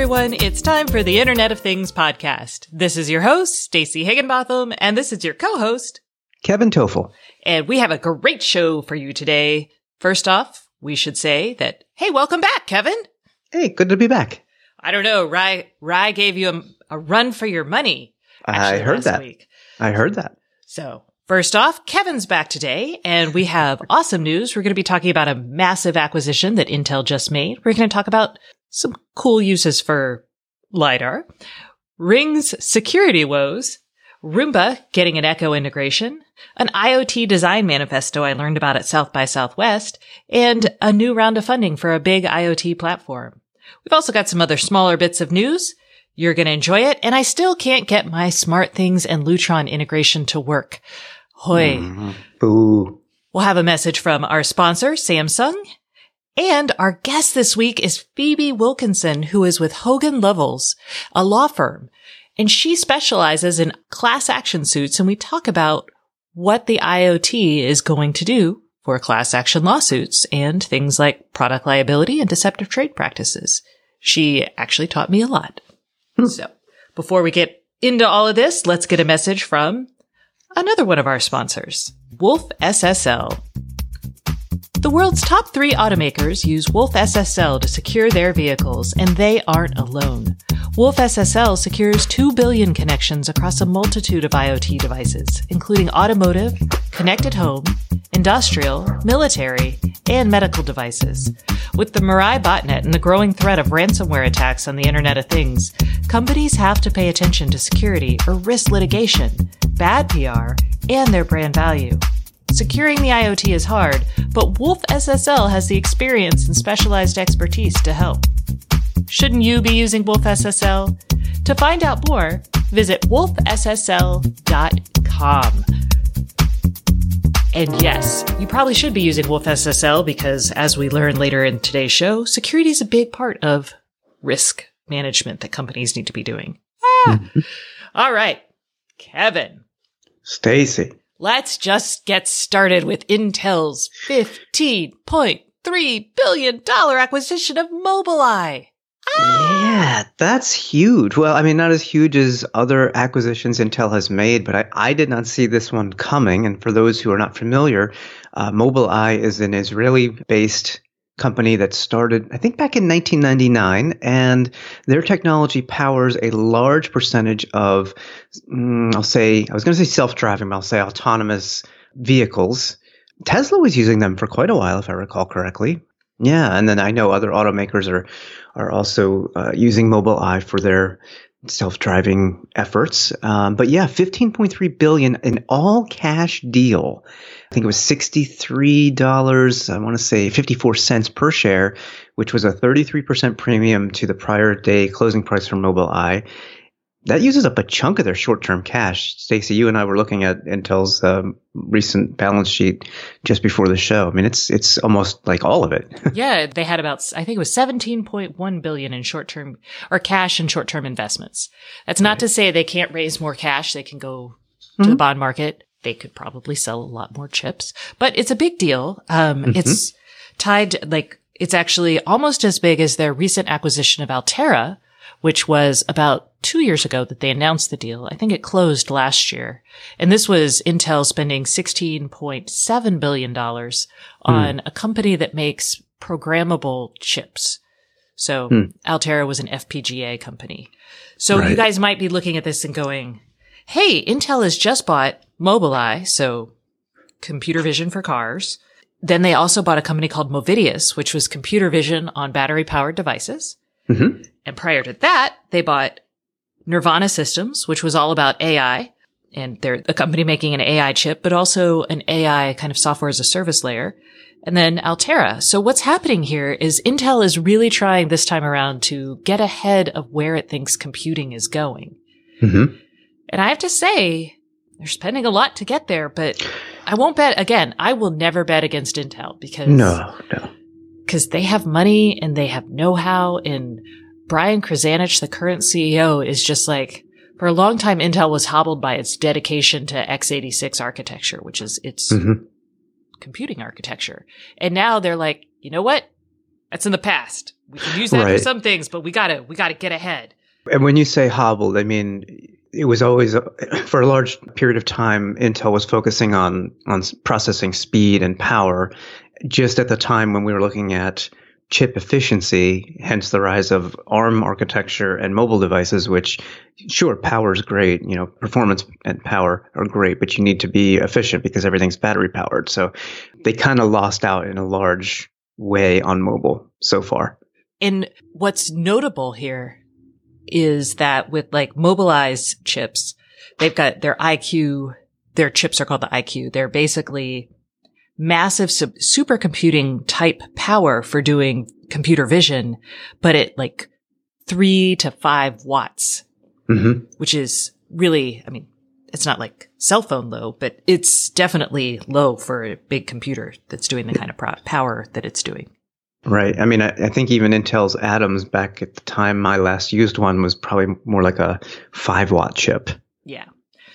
everyone. It's time for the Internet of Things podcast. This is your host, Stacey Higginbotham, and this is your co-host, Kevin Tofel. And we have a great show for you today. First off, we should say that, hey, welcome back, Kevin. Hey, good to be back. I don't know. Rye, Rye gave you a, a run for your money. I heard that. Week. I heard that. So First off, Kevin's back today and we have awesome news. We're going to be talking about a massive acquisition that Intel just made. We're going to talk about some cool uses for LiDAR, Ring's security woes, Roomba getting an Echo integration, an IoT design manifesto I learned about at South by Southwest, and a new round of funding for a big IoT platform. We've also got some other smaller bits of news. You're going to enjoy it, and I still can't get my SmartThings and Lutron integration to work. Hoy. Mm-hmm. Boo. We'll have a message from our sponsor, Samsung. And our guest this week is Phoebe Wilkinson, who is with Hogan Lovells, a law firm. And she specializes in class action suits. And we talk about what the IoT is going to do for class action lawsuits and things like product liability and deceptive trade practices. She actually taught me a lot. Hmm. So before we get into all of this, let's get a message from another one of our sponsors, Wolf SSL. The world's top three automakers use Wolf SSL to secure their vehicles, and they aren't alone. Wolf SSL secures 2 billion connections across a multitude of IoT devices, including automotive, connected home, industrial, military, and medical devices. With the Mirai botnet and the growing threat of ransomware attacks on the Internet of Things, companies have to pay attention to security or risk litigation, bad PR, and their brand value. Securing the IoT is hard, but Wolf SSL has the experience and specialized expertise to help. Shouldn't you be using Wolf SSL? To find out more, visit wolfssl.com. And yes, you probably should be using Wolf SSL because, as we learn later in today's show, security is a big part of risk management that companies need to be doing. Ah. Mm-hmm. All right, Kevin. Stacey. Let's just get started with Intel's $15.3 billion acquisition of Mobileye. Yeah, that's huge. Well, I mean, not as huge as other acquisitions Intel has made, but I, I did not see this one coming. And for those who are not familiar, uh, Mobileye is an Israeli based company that started, I think, back in 1999, and their technology powers a large percentage of, mm, I'll say, I was going to say self driving, but I'll say autonomous vehicles. Tesla was using them for quite a while, if I recall correctly. Yeah, and then I know other automakers are are also uh, using Mobileye for their self-driving efforts. Um, but yeah, 15.3 billion in all cash deal. I think it was $63, I want to say 54 cents per share, which was a 33% premium to the prior day closing price for Mobileye that uses up a chunk of their short-term cash. Stacey, you and I were looking at Intel's um, recent balance sheet just before the show. I mean, it's it's almost like all of it. yeah, they had about I think it was 17.1 billion in short-term or cash and short-term investments. That's not right. to say they can't raise more cash. They can go to mm-hmm. the bond market. They could probably sell a lot more chips, but it's a big deal. Um, mm-hmm. it's tied like it's actually almost as big as their recent acquisition of Altera, which was about two years ago that they announced the deal. I think it closed last year. And this was Intel spending $16.7 billion on mm. a company that makes programmable chips. So mm. Altera was an FPGA company. So right. you guys might be looking at this and going, Hey, Intel has just bought Mobileye. So computer vision for cars. Then they also bought a company called Movidius, which was computer vision on battery powered devices. Mm-hmm. And prior to that, they bought Nervana Systems, which was all about AI. And they're a company making an AI chip, but also an AI kind of software as a service layer. And then Altera. So what's happening here is Intel is really trying this time around to get ahead of where it thinks computing is going. Mm-hmm. And I have to say, they're spending a lot to get there, but I won't bet again. I will never bet against Intel because no, no, because they have money and they have know-how and Brian Krzanich, the current CEO, is just like, for a long time, Intel was hobbled by its dedication to x86 architecture, which is its mm-hmm. computing architecture. And now they're like, you know what? That's in the past. We can use that Right. for some things, but we gotta we gotta get ahead. And when you say hobbled, I mean it was always for a large period of time. Intel was focusing on on processing speed and power, just at the time when we were looking at chip efficiency. Hence the rise of ARM architecture and mobile devices. Which, sure, power is great. You know, performance and power are great, but you need to be efficient because everything's battery powered. So they kind of lost out in a large way on mobile so far. And what's notable here is that with like Mobileye's chips, they've got their EyeQ, their chips are called the EyeQ. They're basically massive sub- supercomputing type power for doing computer vision, but at like three to five watts, hmm which is really, I mean, it's not like cell phone low, but it's definitely low for a big computer that's doing the kind of pro- power that it's doing. Right. I mean, I, I think even Intel's Atoms back at the time I last used one was probably more like a five watt chip. Yeah.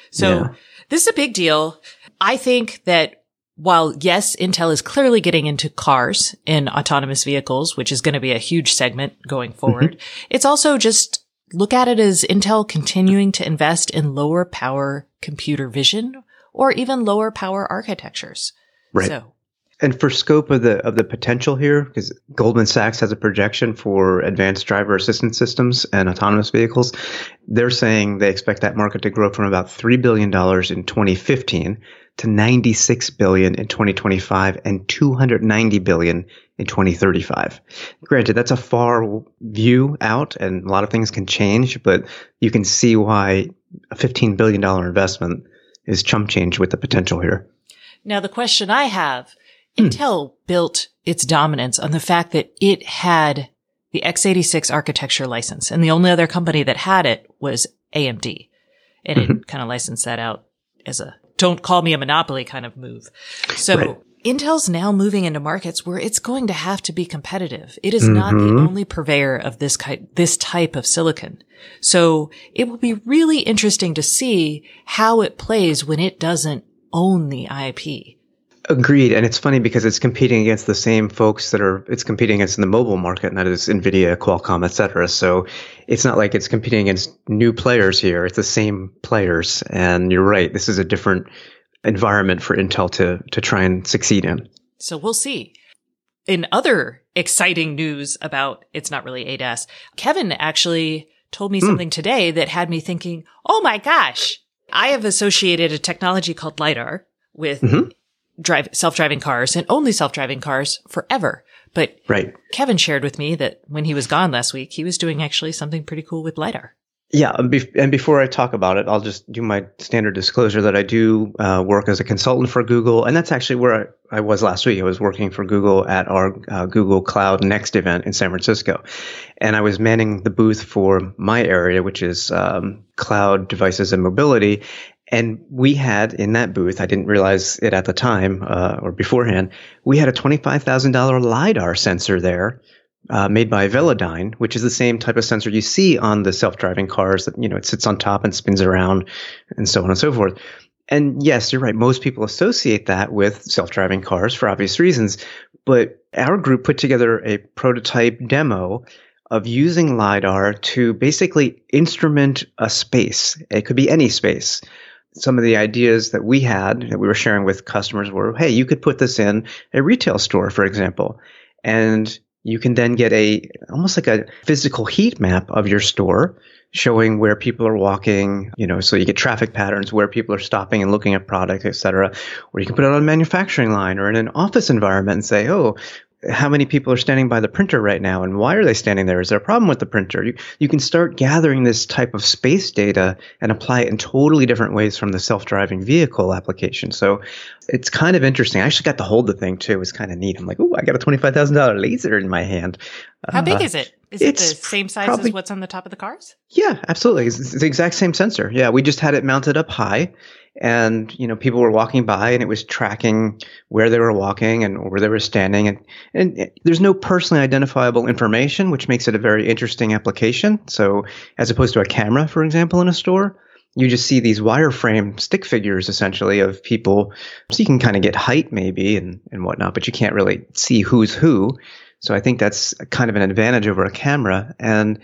So Yeah. this is a big deal. I think that while yes, Intel is clearly getting into cars and autonomous vehicles, which is going to be a huge segment going mm-hmm. forward, it's also just look at it as Intel continuing to invest in lower power computer vision or even lower power architectures. Right. So And for scope of the of the potential here, because Goldman Sachs has a projection for advanced driver assistance systems and autonomous vehicles, they're saying they expect that market to grow from about three billion dollars in 2015 to 96 billion in 2025 and 290 billion in 2035. Granted, that's a far view out, and a lot of things can change, but you can see why a 15 billion dollar investment is chump change with the potential here. Now, the question I have, Hmm. Intel built its dominance on the fact that it had the x86 architecture license and the only other company that had it was AMD. And Mm-hmm. it kind of licensed that out as a don't call me a monopoly kind of move. So Right. Intel's now moving into markets where it's going to have to be competitive. It is not the Mhm. only purveyor of this ki- this type of silicon. So it will be really interesting to see how it plays when it doesn't own the IP. Agreed, and it's funny because it's competing against the same folks that are it's competing against in the mobile market, and that is Nvidia, Qualcomm, et cetera. So it's not like it's competing against new players here; it's the same players. And you're right, this is a different environment for Intel to to try and succeed in. So we'll see. In other exciting news about it's not really ADAS, Kevin actually told me something today that had me thinking, oh my gosh, I have associated a technology called LiDAR with Mhm. Drive, self-driving cars and only self-driving cars forever. But Right. Kevin shared with me that when he was gone last week, he was doing actually something pretty cool with LiDAR. Yeah, and before I talk about it, I'll just do my standard disclosure that I do uh, work as a consultant for Google, and that's actually where I, I was last week. I was working for Google at our uh, Google Cloud Next event in San Francisco, and I was manning the booth for my area, which is um, cloud devices and mobility. And we had in that booth, I didn't realize it at the time uh, or beforehand, we had a $25,000 LiDAR sensor there uh, made by Velodyne, which is the same type of sensor you see on the self-driving cars that, you know, it sits on top and spins around and so on and so forth. And yes, you're right. Most people associate that with self-driving cars for obvious reasons. But our group put together a prototype demo of using LiDAR to basically instrument a space. It could be any space. Some of the ideas that we had that we were sharing with customers were, hey, you could put this in a retail store, for example, and you can then get a almost like a physical heat map of your store showing where people are walking, you know, so you get traffic patterns, where people are stopping and looking at products, et cetera. Or you can put it on a manufacturing line or in an office environment and say, oh, how many people are standing by the printer right now and why are they standing there? Is there a problem with the printer? You, you can start gathering this type of space data and apply it in totally different ways from the self-driving vehicle application. So it's kind of interesting. I actually got to hold the thing too. It was kind of neat. I'm like, oh, I got a $25,000 laser in my hand. How big Uh, is it? Is it the it's same size probably- as what's on the top of the cars? Yeah, absolutely. It's, it's the exact same sensor. Yeah, we just had it mounted up high, and you know, people were walking by, and it was tracking where they were walking and where they were standing, and and it- there's no personally identifiable information, which makes it a very interesting application. So, as opposed to a camera, for example, in a store, you just see these wireframe stick figures essentially of people, so you can kind of get height maybe and and whatnot, but you can't really see who's who. So I think that's kind of an advantage over a camera. And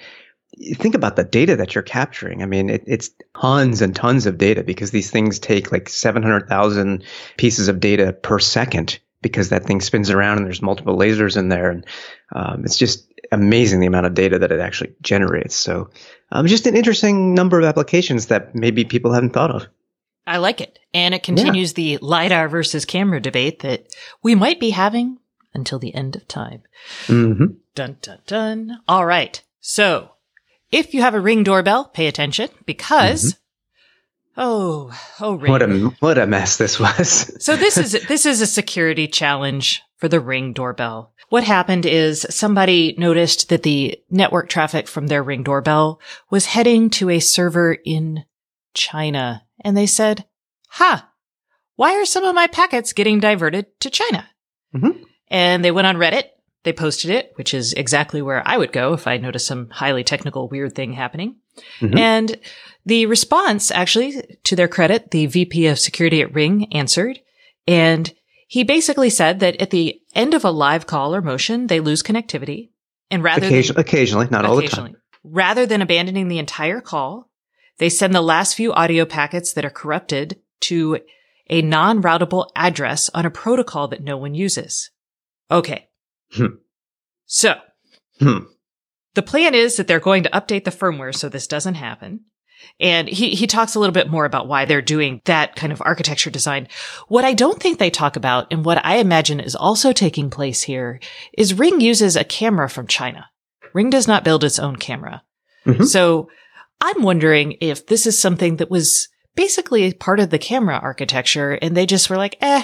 think about the data that you're capturing. I mean, it, it's tons and tons of data because these things take like 700,000 pieces of data per second because that thing spins around and there's multiple lasers in there. And um, it's just amazing the amount of data that it actually generates. So um, just an interesting number of applications that maybe people haven't thought of. I like it. And it continues yeah. the LiDAR versus camera debate that we might be having until the end of time. Mm-hmm. Dun, dun, dun. All right. So if you have a ring doorbell, pay attention because, mm-hmm. oh, oh, ring. What a, what a mess this was. so this is, this is a security challenge for the ring doorbell. What happened is somebody noticed that the network traffic from their ring doorbell was heading to a server in China. And they said, ha, huh, why are some of my packets getting diverted to China? Mm-hmm. And they went on Reddit. They posted it, which is exactly where I would go if I noticed some highly technical weird thing happening. Mm-hmm. And the response, actually, to their credit, the VP of security at Ring answered. And he basically said that at the end of a live call or motion, they lose connectivity. And rather Occasion- than, occasionally, not all the time. Rather than abandoning the entire call, they send the last few audio packets that are corrupted to a non-routable address on a protocol that no one uses. Okay. Hmm. So, hmm. the plan is that they're going to update the firmware so this doesn't happen. And he, he talks a little bit more about why they're doing that kind of architecture design. What I don't think they talk about and what I imagine is also taking place here is Ring uses a camera from China. Ring does not build its own camera. Mm-hmm. So I'm wondering if this is something that was basically part of the camera architecture and they just were like, eh,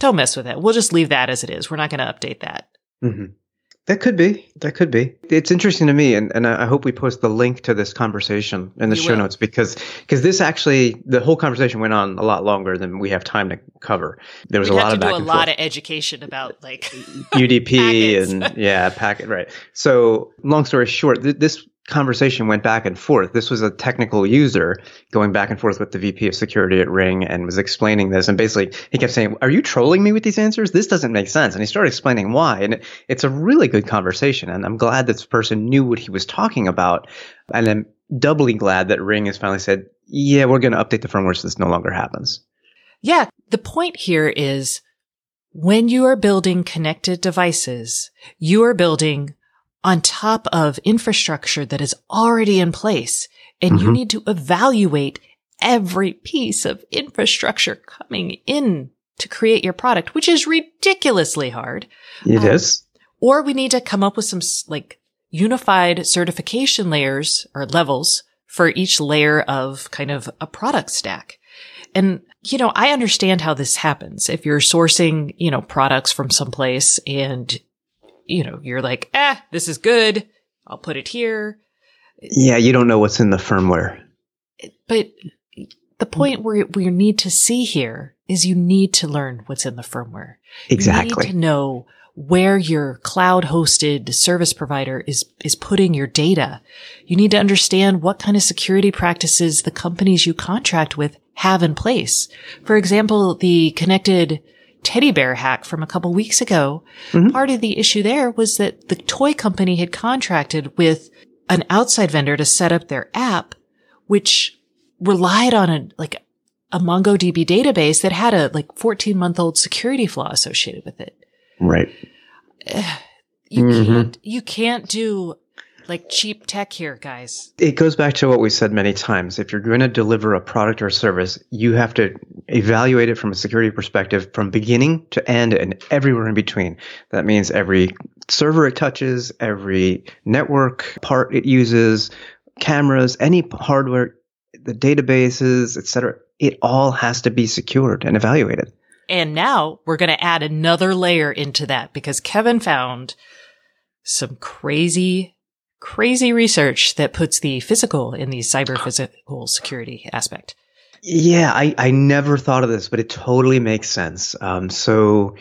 don't mess with it. We'll just leave that as it is. We're not going to update that. Mm-hmm. That could be. That could be. It's interesting to me, and, and I hope we post the link to this conversation in the you show will. notes because because this actually the whole conversation went on a lot longer than we have time to cover. There was We'd a lot of back a lot forth. of education about like UDP and yeah, packet right. So long story short, th- this conversation went back and forth. This was a technical user going back and forth with the VP of security at Ring and was explaining this. And basically, he kept saying, Are you trolling me with these answers? This doesn't make sense. And he started explaining why. And it's a really good conversation. And I'm glad this person knew what he was talking about. And I'm doubly glad that Ring has finally said, Yeah, we're going to update the firmware so this no longer happens. Yeah. The point here is when you are building connected devices, you are building on top of infrastructure that is already in place. And mm-hmm. you need to evaluate every piece of infrastructure coming in to create your product, which is ridiculously hard. It um, is. Or we need to come up with some like unified certification layers or levels for each layer of kind of a product stack. And, you know, I understand how this happens. If you're sourcing, you know, products from someplace and you know, you're like, eh, this is good. I'll put it here. Yeah, you don't know what's in the firmware. But the point where we need to see here is you need to learn what's in the firmware. Exactly. You need to know where your cloud hosted service provider is, is putting your data. You need to understand what kind of security practices the companies you contract with have in place. For example, the connected teddy bear hack from a couple weeks ago. Mm-hmm. Part of the issue there was that the toy company had contracted with an outside vendor to set up their app, which relied on a, like a MongoDB database that had a like 14 month old security flaw associated with it. Right. You mm-hmm. can't, you can't do like cheap tech here, guys. It goes back to what we said many times. If you're going to deliver a product or service, you have to evaluate it from a security perspective from beginning to end and everywhere in between. That means every server it touches, every network part it uses, cameras, any hardware, the databases, etc. It all has to be secured and evaluated. And now we're going to add another layer into that because Kevin found some crazy crazy research that puts the physical in the cyber physical security aspect. Yeah, I, I never thought of this, but it totally makes sense. Um, so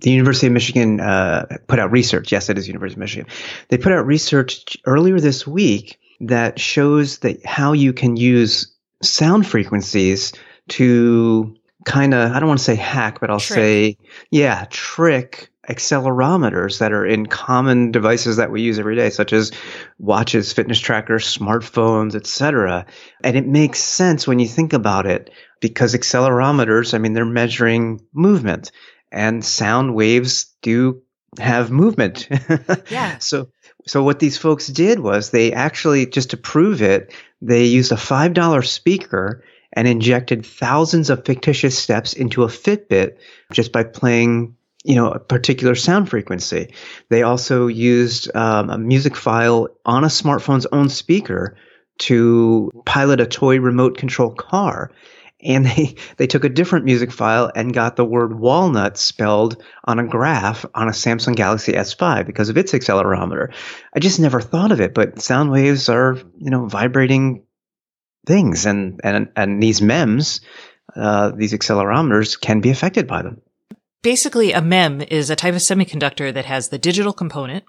the University of Michigan uh, put out research. Yes, it is University of Michigan. They put out research earlier this week that shows that how you can use sound frequencies to kind of I don't want to say hack, but I'll trick. say yeah, trick accelerometers that are in common devices that we use every day, such as watches, fitness trackers, smartphones, etc. And it makes sense when you think about it because accelerometers, I mean, they're measuring movement and sound waves do have movement. Yeah. so, so what these folks did was they actually, just to prove it, they used a $5 speaker and injected thousands of fictitious steps into a Fitbit just by playing you know a particular sound frequency. They also used um, a music file on a smartphone's own speaker to pilot a toy remote control car. And they, they took a different music file and got the word walnut spelled on a graph on a Samsung Galaxy S5 because of its accelerometer. I just never thought of it, but sound waves are, you know, vibrating things and, and, and these MEMS, uh, these accelerometers can be affected by them basically a MEM is a type of semiconductor that has the digital component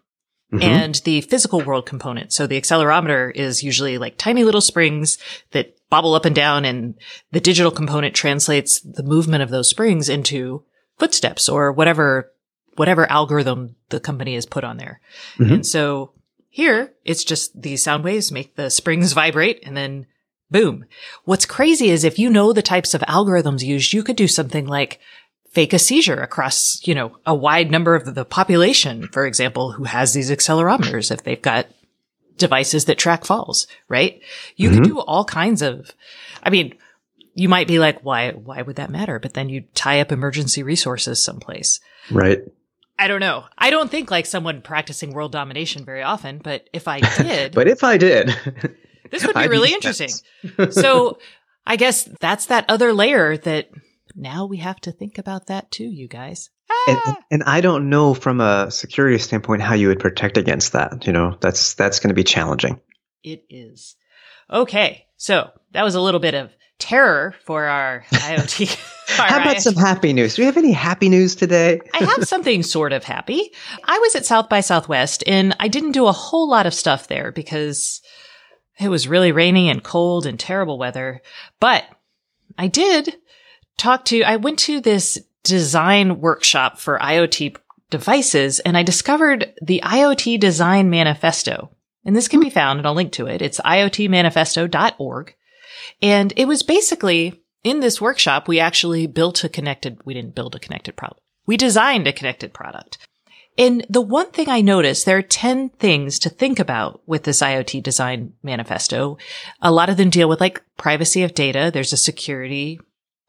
mm-hmm. and the physical world component. So the accelerometer is usually like tiny little springs that bobble up and down and the digital component translates the movement of those springs into footsteps or whatever, whatever algorithm the company has put on there. Mm-hmm. And so here it's just these sound waves make the springs vibrate and then boom. What's crazy is if you know the types of algorithms used, you could do something like fake a seizure across, you know, a wide number of the population, for example, who has these accelerometers if they've got devices that track falls, right? You mm-hmm. could do all kinds of, I mean, you might be like, why, why would that matter? But then you tie up emergency resources someplace. Right. I don't know. I don't think like someone practicing world domination very often, but if I did, but if I did, this would be really interesting. so I guess that's that other layer that now we have to think about that too, you guys. And, ah! and, I don't know from a security standpoint how you would protect against that. You know, that's that's going to be challenging. It is. Okay, so that was a little bit of terror for our IoT. our how about IoT. some happy news? Do we have any happy news today? I have something sort of happy. I was at South by Southwest and I didn't do a whole lot of stuff there because it was really rainy and cold and terrible weather. But I did talked to, I went to this design workshop for IoT devices and I discovered the IoT Design Manifesto. And this can be hmm. found and I'll link to it. It's iotmanifesto.org. And it was basically in this workshop, we actually built a connected, we didn't build a connected product. We designed a connected product. And the one thing I noticed, there are 10 things to think about with this IoT design manifesto. A lot of them deal with like privacy of data. There's a security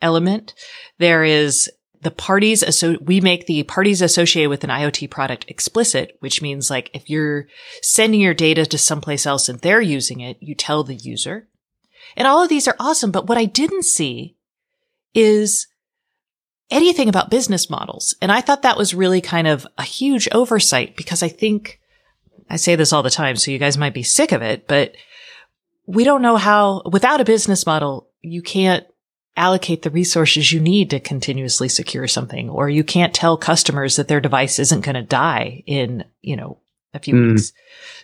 element. There is the parties, so we make the parties associated with an IoT product explicit, which means like if you're sending your data to someplace else and they're using it, you tell the user. And all of these are awesome. But what I didn't see is anything about business models. And I thought that was really kind of a huge oversight because I think I say this all the time. So you guys might be sick of it, but we don't know how without a business model, you can't allocate the resources you need to continuously secure something, or you can't tell customers that their device isn't going to die in, you know, a few mm. weeks.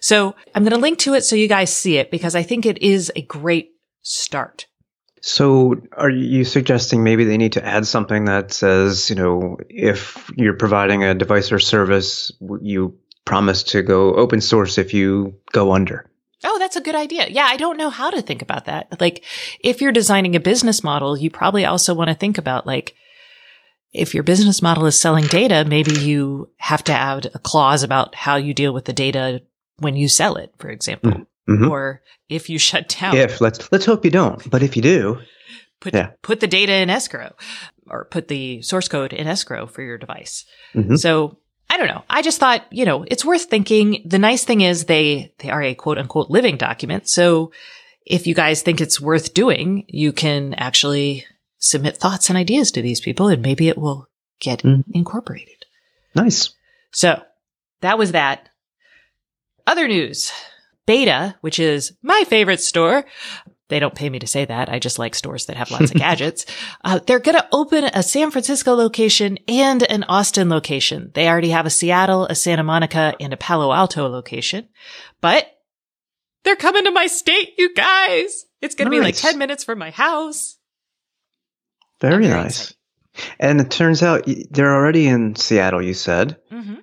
So I'm going to link to it so you guys see it because I think it is a great start. So are you suggesting maybe they need to add something that says, you know, if you're providing a device or service, you promise to go open source if you go under? Oh, that's a good idea. Yeah, I don't know how to think about that. Like, if you're designing a business model, you probably also want to think about like, if your business model is selling data, maybe you have to add a clause about how you deal with the data when you sell it, for example. Mm-hmm. mm-hmm. Or if you shut down. If let's let's hope you don't, but if you do, put yeah. put the data in escrow or put the source code in escrow for your device. Mm-hmm. So I don't know. I just thought, you know, it's worth thinking. The nice thing is they, they are a quote unquote living document. So if you guys think it's worth doing, you can actually submit thoughts and ideas to these people and maybe it will get mm. incorporated. Nice. So that was that. Other news. b8ta, which is my favorite store, they don't pay me to say that. I just like stores that have lots of gadgets. Uh, they're going to open a San Francisco location and an Austin location. They already have a Seattle, a Santa Monica, and a Palo Alto location, but they're coming to my state, you guys. It's going to be like 10 minutes from my house. Very nice. And it turns out they're already in Seattle, you said. Mm-hmm.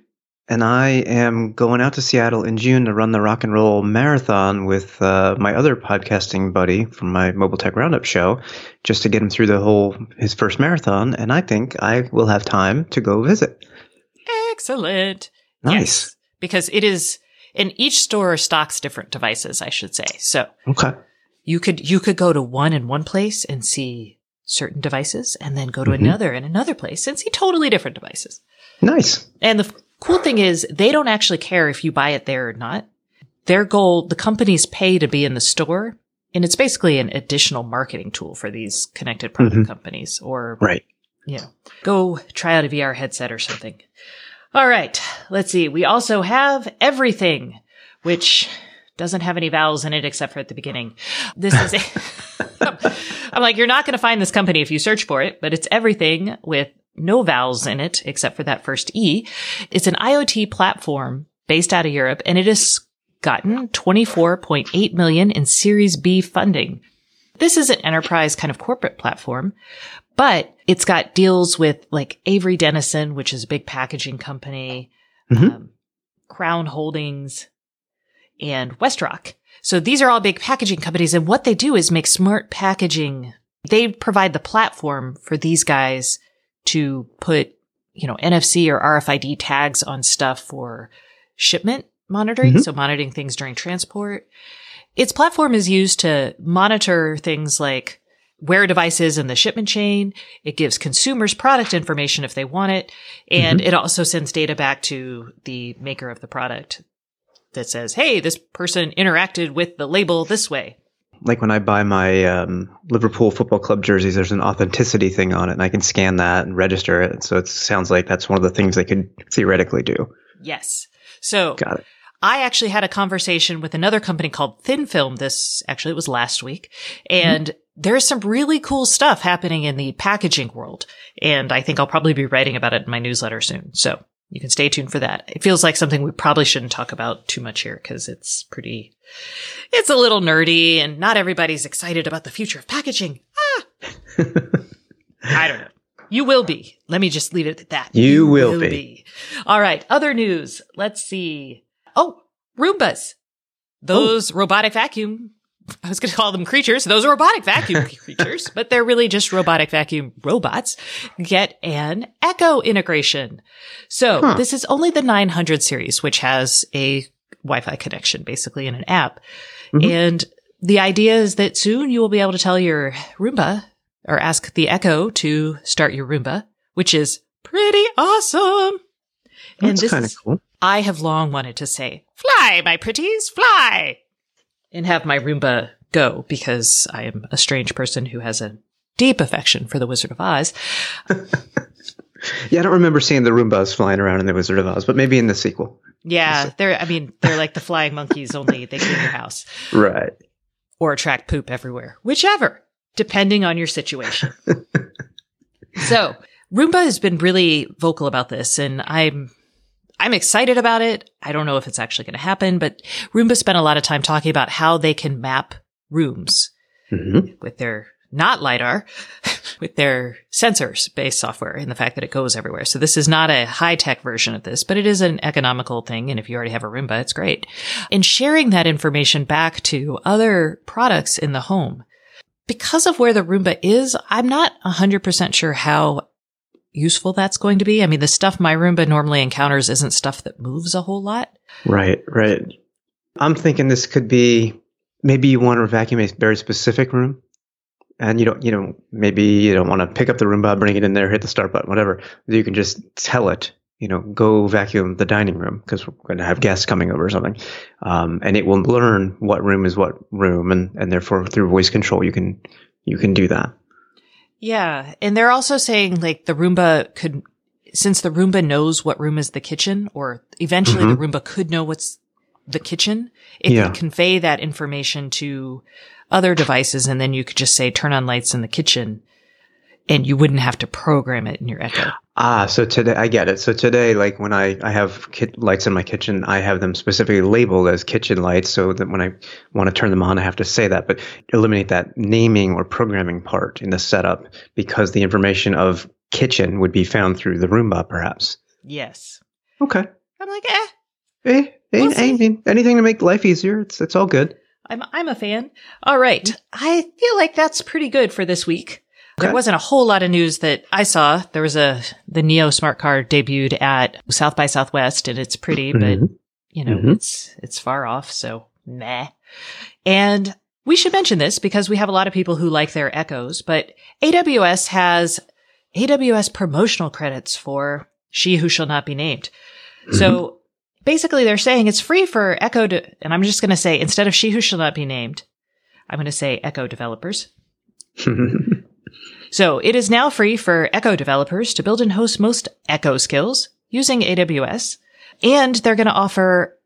And I am going out to Seattle in June to run the rock and roll marathon with uh, my other podcasting buddy from my Mobile Tech Roundup show, just to get him through the whole his first marathon. And I think I will have time to go visit. Excellent. Nice. Yes, because it is, and each store stocks different devices, I should say. So okay, you could you could go to one in one place and see certain devices, and then go to mm-hmm. another in another place and see totally different devices. Nice. And the cool thing is, they don't actually care if you buy it there or not. Their goal, the companies pay to be in the store, and it's basically an additional marketing tool for these connected product mm-hmm. companies. Or right, you know, go try out a VR headset or something. All right. Let's see. We also have EVRYTHNG, which doesn't have any vowels in it except for at the beginning. This is I'm like, you're not going to find this company if you search for it, but it's everything with no vowels in it except for that first E. It's an IoT platform based out of Europe and it has gotten 24.8 million in Series B funding. This is an enterprise kind of corporate platform, but it's got deals with like Avery Dennison, which is a big packaging company, mm-hmm. um, Crown Holdings, and Westrock. So these are all big packaging companies. And what they do is make smart packaging. They provide the platform for these guys to put, you know, NFC or RFID tags on stuff for shipment monitoring. Mm-hmm. So monitoring things during transport. Its platform is used to monitor things like where a device is in the shipment chain. It gives consumers product information if they want it. And mm-hmm. it also sends data back to the maker of the product that says, Hey, this person interacted with the label this way. Like when I buy my um, Liverpool Football Club jerseys, there's an authenticity thing on it, and I can scan that and register it. So it sounds like that's one of the things they could theoretically do. Yes. So got it. I actually had a conversation with another company called Thin Film. This actually it was last week, and mm-hmm there's some really cool stuff happening in the packaging world. And I think I'll probably be writing about it in my newsletter soon. So you can stay tuned for that. It feels like something we probably shouldn't talk about too much here because it's pretty, it's a little nerdy and not everybody's excited about the future of packaging. Ah! I don't know. You will be. Let me just leave it at that. You, you will, will be. be. All right. Other news. Let's see. Oh, Roombas. Those oh. robotic vacuum I was going to call them creatures. Those are robotic vacuum creatures, but they're really just robotic vacuum robots. Get an Echo integration. So huh. this is only the 900 series, which has a Wi-Fi connection basically in an app. Mm-hmm. And the idea is that soon you will be able to tell your Roomba or ask the Echo to start your Roomba, which is pretty awesome. That's kind of cool. I have long wanted to say, fly, my pretties, fly and have my Roomba go because I am a strange person who has a deep affection for the Wizard of Oz. yeah, I don't remember seeing the Roombas flying around in the Wizard of Oz, but maybe in the sequel. Yeah, they're. I mean, they're like the flying monkeys, only they clean your house, right? Or attract poop everywhere, whichever, depending on your situation. so Roomba has been really vocal about this, and I'm I'm excited about it. I don't know if it's actually going to happen, but Roomba spent a lot of time talking about how they can map rooms mm-hmm. with their not LiDAR, with their sensors based software and the fact that it goes everywhere. So this is not a high tech version of this, but it is an economical thing. And if you already have a Roomba, it's great. And sharing that information back to other products in the home. Because of where the Roomba is, I'm not 100% sure how useful that's going to be. I mean, the stuff my Roomba normally encounters isn't stuff that moves a whole lot. Right, right. I'm thinking this could be maybe you want to vacuum a very specific room. And you don't, you know, maybe you don't want to pick up the Roomba, bring it in there, hit the start button, whatever. You can just tell it, you know, go vacuum the dining room because we're going to have guests coming over or something. Um, and it will learn what room is what room, and and therefore through voice control you can you can do that. Yeah. And they're also saying like the Roomba could, since the Roomba knows what room is the kitchen, or eventually mm-hmm. the Roomba could know what's the kitchen, it yeah. could convey that information to other devices. And then you could just say, turn on lights in the kitchen and you wouldn't have to program it in your Echo. Ah, so today I get it. So today, like when I, I have lights in my kitchen, I have them specifically labeled as kitchen lights so that when I want to turn them on, I have to say that, but eliminate that naming or programming part in the setup because the information of kitchen would be found through the Roomba, perhaps. Yes. Okay. I'm like, eh. Eh, eh, We'll eh, anything to make life easier. It's it's all good. I'm I'm a fan. All right. I feel like that's pretty good for this week. There wasn't a whole lot of news that I saw. There was a the Neo smart car debuted at South by Southwest and it's pretty, but Mhm. you know, Mhm. it's it's far off, so meh. And we should mention this because we have a lot of people who like their echoes, but AWS has AWS promotional credits for She Who Shall Not Be Named. So basically they're saying it's free for Echo to, and I'm just going to say instead of She Who Shall Not Be Named, I'm going to say Echo developers. So it is now free for Echo developers to build and host most Echo skills using AWS. And they're going to offer,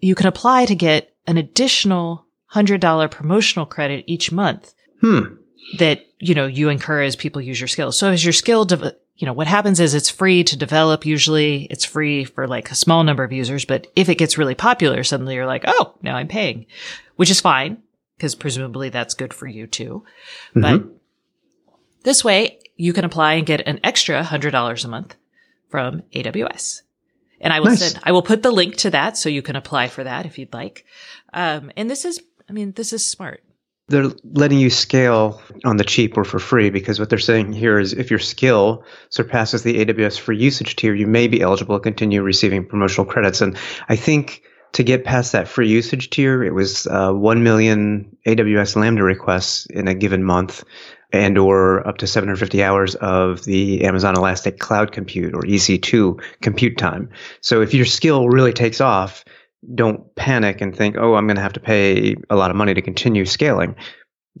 you can apply to get an additional $100 promotional credit each month hmm. that, you know, you incur as people use your skills. So as your skill, dev- you know, what happens is it's free to develop. Usually it's free for like a small number of users, but if it gets really popular, suddenly you're like, oh, now I'm paying, which is fine because presumably that's good for you too. But Mhm. This way you can apply and get an extra hundred dollars a month from AWS. And I will Nice. send, I will put the link to that so you can apply for that if you'd like. Um, and this is, I mean, this is smart. They're letting you scale on the cheap or for free because what they're saying here is if your skill surpasses the AWS free usage tier, you may be eligible to continue receiving promotional credits. And I think to get past that free usage tier, it was uh, 1 million AWS Lambda requests in a given month and or up to 750 hours of the Amazon Elastic Cloud Compute or EC2 compute time. So if your skill really takes off, don't panic and think, oh, I'm going to have to pay a lot of money to continue scaling.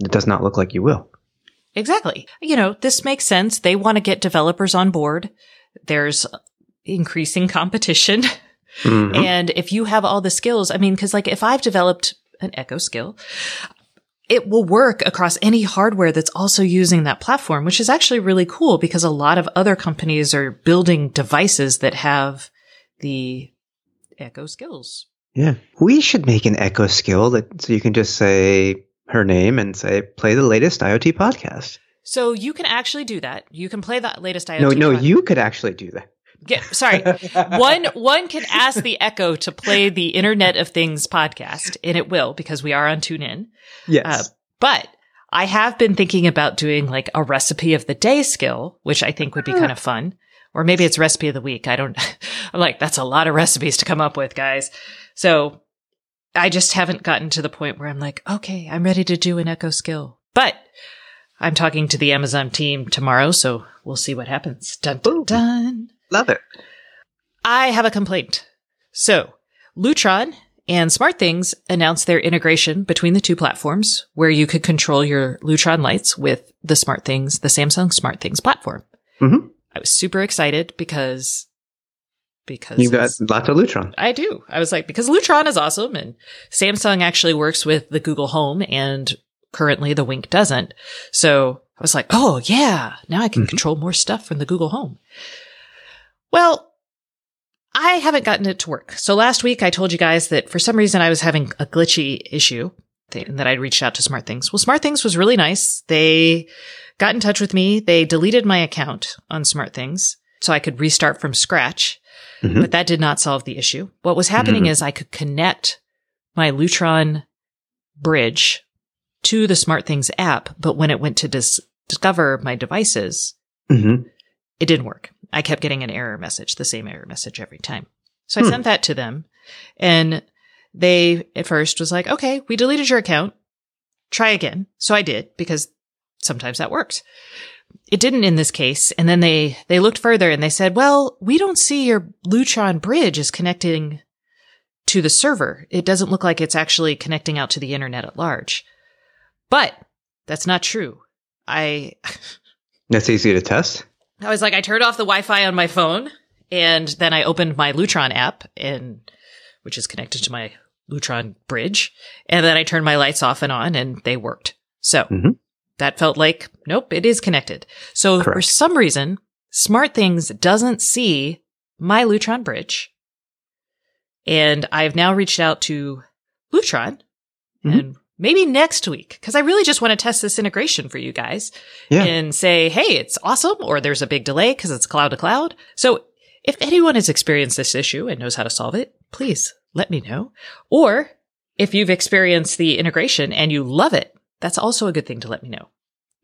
It does not look like you will. Exactly. You know, this makes sense. They want to get developers on board. There's increasing competition. Mhm. And if you have all the skills, I mean, cause like if I've developed an echo skill, it will work across any hardware that's also using that platform, which is actually really cool because a lot of other companies are building devices that have the echo skills. Yeah. We should make an echo skill that so you can just say her name and say, play the latest IoT podcast. So you can actually do that. You can play that latest IoT. no, no, pod- you could actually do that. Get, sorry. one one can ask the Echo to play the Internet of Things podcast, and it will because we are on TuneIn. Yes. Uh, but I have been thinking about doing like a recipe of the day skill, which I think would be kind of fun. Or maybe it's recipe of the week. I don't, I'm like, that's a lot of recipes to come up with, guys. So I just haven't gotten to the point where I'm like, okay, I'm ready to do an echo skill. But I'm talking to the Amazon team tomorrow, so we'll see what happens. Dun dun dun. Love it. I have a complaint. So, Lutron and SmartThings announced their integration between the two platforms where you could control your Lutron lights with the SmartThings, the Samsung SmartThings platform. Mhm. I was super excited because because You got lots of Lutron. I do. I was like because Lutron is awesome and Samsung actually works with the Google Home and currently the Wink doesn't. So, I was like, "Oh, yeah, now I can Mhm. control more stuff from the Google Home." Well, I haven't gotten it to work. So last week I told you guys that for some reason I was having a glitchy issue and that I'd reached out to SmartThings. Well, SmartThings was really nice. They got in touch with me. They deleted my account on SmartThings so I could restart from scratch, Mhm. but that did not solve the issue. What was happening Mhm. is I could connect my Lutron bridge to the SmartThings app, but when it went to dis- discover my devices, hmm it didn't work. I kept getting an error message, the same error message every time. So I Hmm. sent that to them and they at first was like, okay, we deleted your account. Try again. So I did because sometimes that works. It didn't in this case. And then they, they looked further and they said, well, we don't see your Lutron bridge is connecting to the server. It doesn't look like it's actually connecting out to the internet at large. But that's not true. I, That's easy to test. I was like, I turned off the Wi-Fi on my phone, and then I opened my Lutron app, and which is connected to my Lutron bridge, and then I turned my lights off and on, and they worked. So Mhm. that felt like, nope, it is connected. So for some reason, SmartThings doesn't see my Lutron bridge, and I've now reached out to Lutron Mhm. and maybe next week, because I really just want to test this integration for you guys Yeah. and say, hey, it's awesome, or there's a big delay because it's cloud to cloud. So if anyone has experienced this issue and knows how to solve it, please let me know. Or if you've experienced the integration and you love it, that's also a good thing to let me know.